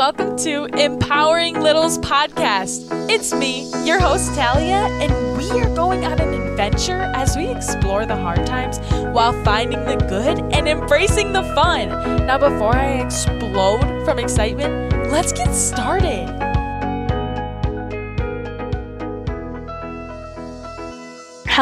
welcome to Empowering Littles Podcast. It's me, your host, Talia, and we are going on an adventure as we explore the hard times while finding the good and embracing the fun. Now, before I explode from excitement, let's get started.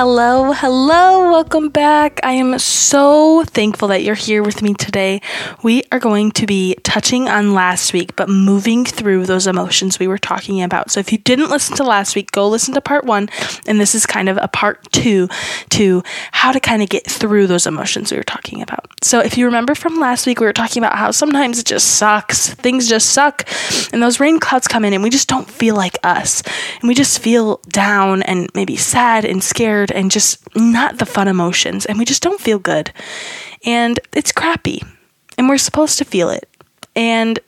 Hello, hello, welcome back. I am so thankful that you're here with me today. We are going to be touching on last week, but moving through those emotions we were talking about. So if you didn't listen to last week, go listen to part one, and this is kind of a part two to how to kind of get through those emotions we were talking about. So if you remember from last week, we were talking about how sometimes it just sucks, things just suck, and those rain clouds come in, and we just don't feel like us, and we just feel down and maybe sad and scared and just not the fun emotions, and we just don't feel good. And it's crappy, and we're supposed to feel it. And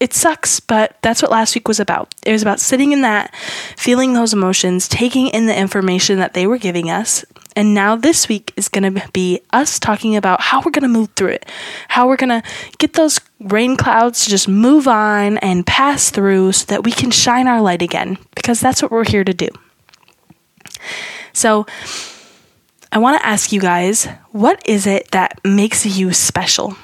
it sucks, but that's what last week was about. It was about sitting in that, feeling those emotions, taking in the information that they were giving us. And now this week is going to be us talking about how we're going to move through it, how we're going to get those rain clouds to just move on and pass through so that we can shine our light again, because that's what we're here to do. So, I want to ask you guys what is it that makes you special?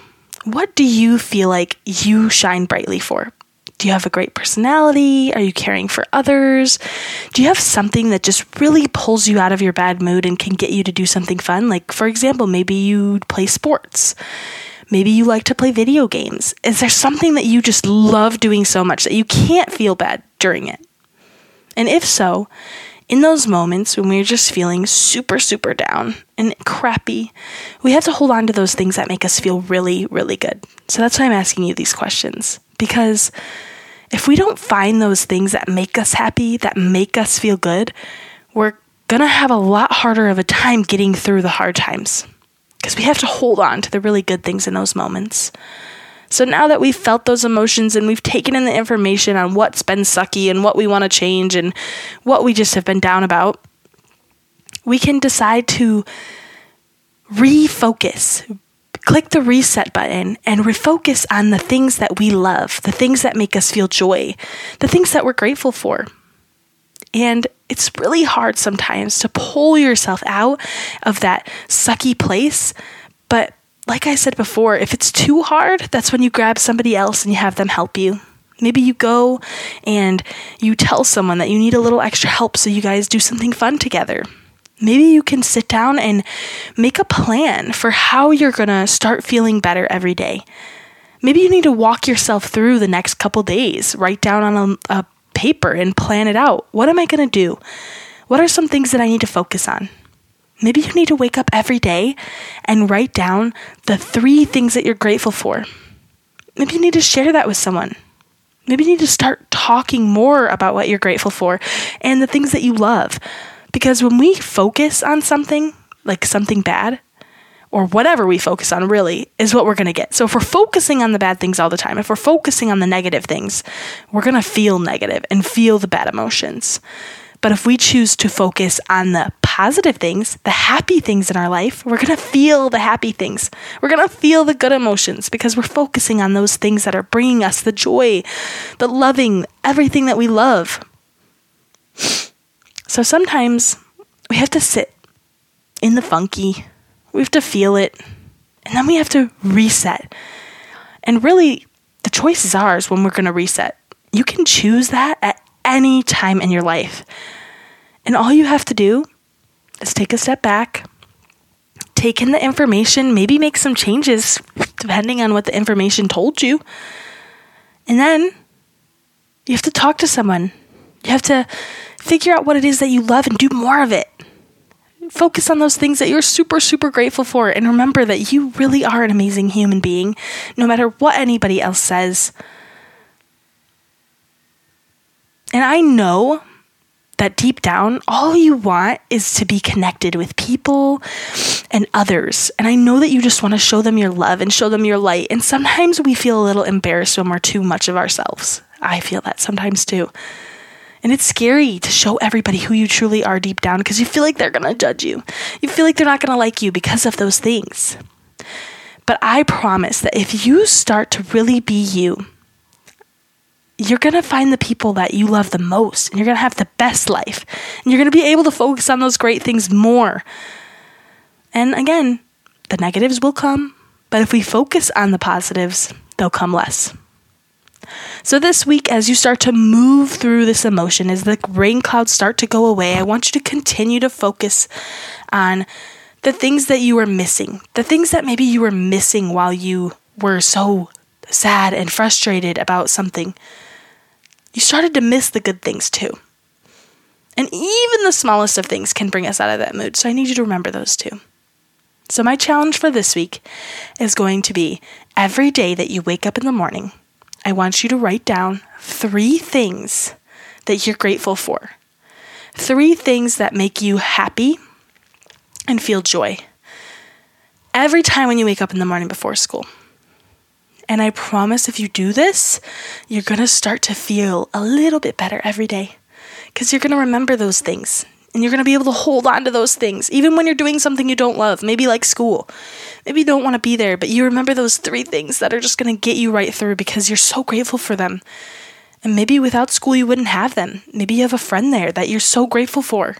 What do you feel like you shine brightly for? Do you have a great personality? Are you caring for others? Do you have something that just really pulls you out of your bad mood and can get you to do something fun? Like, for example, maybe you play sports. Maybe you like to play video games. Is there something that you just love doing so much that you can't feel bad during it? And if so, in those moments when we're just feeling super, super down and crappy, we have to hold on to those things that make us feel really, really good. So that's why I'm asking you these questions. Because if we don't find those things that make us happy, that make us feel good, we're gonna have a lot harder of a time getting through the hard times. Because we have to hold on to the really good things in those moments. So now that we've felt those emotions and we've taken in the information on what's been sucky and what we want to change and what we just have been down about, we can decide to refocus. Click the reset button and refocus on the things that we love, the things that make us feel joy, the things that we're grateful for. And it's really hard sometimes to pull yourself out of that sucky place, but like I said before, if it's too hard, that's when you grab somebody else and you have them help you. Maybe you go and you tell someone that you need a little extra help so you guys do something fun together. Maybe you can sit down and make a plan for how you're going to start feeling better every day. Maybe you need to walk yourself through the next couple days, write down on a, a paper and plan it out. What am I going to do? What are some things that I need to focus on? Maybe you need to wake up every day and write down the three things that you're grateful for. Maybe you need to share that with someone. Maybe you need to start talking more about what you're grateful for and the things that you love. Because when we focus on something, like something bad, or whatever we focus on really, is what we're going to get. So if we're focusing on the bad things all the time, if we're focusing on the negative things, we're going to feel negative and feel the bad emotions. But if we choose to focus on the positive things, the happy things in our life, we're going to feel the happy things. We're going to feel the good emotions because we're focusing on those things that are bringing us the joy, the loving, everything that we love. So sometimes we have to sit in the funky, we have to feel it, and then we have to reset. And really, the choice is ours when we're going to reset. You can choose that at any time in your life. And all you have to do is take a step back, take in the information, maybe make some changes depending on what the information told you. And then you have to talk to someone. You have to figure out what it is that you love and do more of it. Focus on those things that you're super, super grateful for. And remember that you really are an amazing human being, no matter what anybody else says. And I know that deep down, all you want is to be connected with people and others. And I know that you just want to show them your love and show them your light. And sometimes we feel a little embarrassed when we're too much of ourselves. I feel that sometimes too. And it's scary to show everybody who you truly are deep down because you feel like they're going to judge you. You feel like they're not going to like you because of those things. But I promise that if you start to really be you, you're going to find the people that you love the most and you're going to have the best life. And you're going to be able to focus on those great things more. And again, the negatives will come, but if we focus on the positives, they'll come less. So, this week, as you start to move through this emotion, as the rain clouds start to go away, I want you to continue to focus on the things that you are missing, the things that maybe you were missing while you were so sad and frustrated about something. You started to miss the good things too. And even the smallest of things can bring us out of that mood. So I need you to remember those too. So, my challenge for this week is going to be every day that you wake up in the morning, I want you to write down three things that you're grateful for. Three things that make you happy and feel joy. Every time when you wake up in the morning before school. And I promise if you do this, you're going to start to feel a little bit better every day. Because you're going to remember those things and you're going to be able to hold on to those things even when you're doing something you don't love maybe like school. Maybe you don't want to be there but you remember those three things that are just going to get you right through because you're so grateful for them. And maybe without school you wouldn't have them. Maybe you have a friend there that you're so grateful for.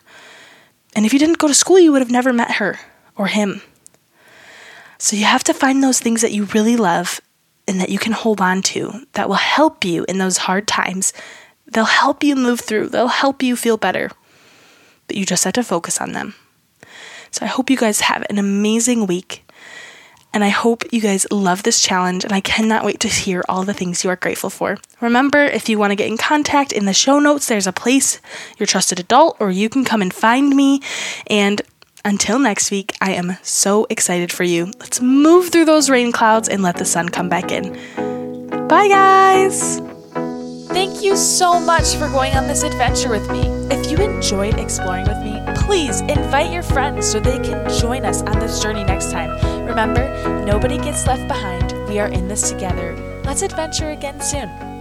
And if you didn't go to school you would have never met her or him. So you have to find those things that you really love and that you can hold on to that will help you in those hard times they'll help you move through they'll help you feel better but you just have to focus on them. So I hope you guys have an amazing week. And I hope you guys love this challenge, and I cannot wait to hear all the things you are grateful for. Remember, if you want to get in contact, in the show notes, there's a place, your trusted adult, or you can come and find me. And until next week, I am so excited for you. Let's move through those rain clouds and let the sun come back in. Bye, guys! Thank you so much for going on this adventure with me. If you enjoyed exploring with me, please invite your friends so they can join us on this journey next time. Remember, nobody gets left behind. We are in this together. Let's adventure again soon.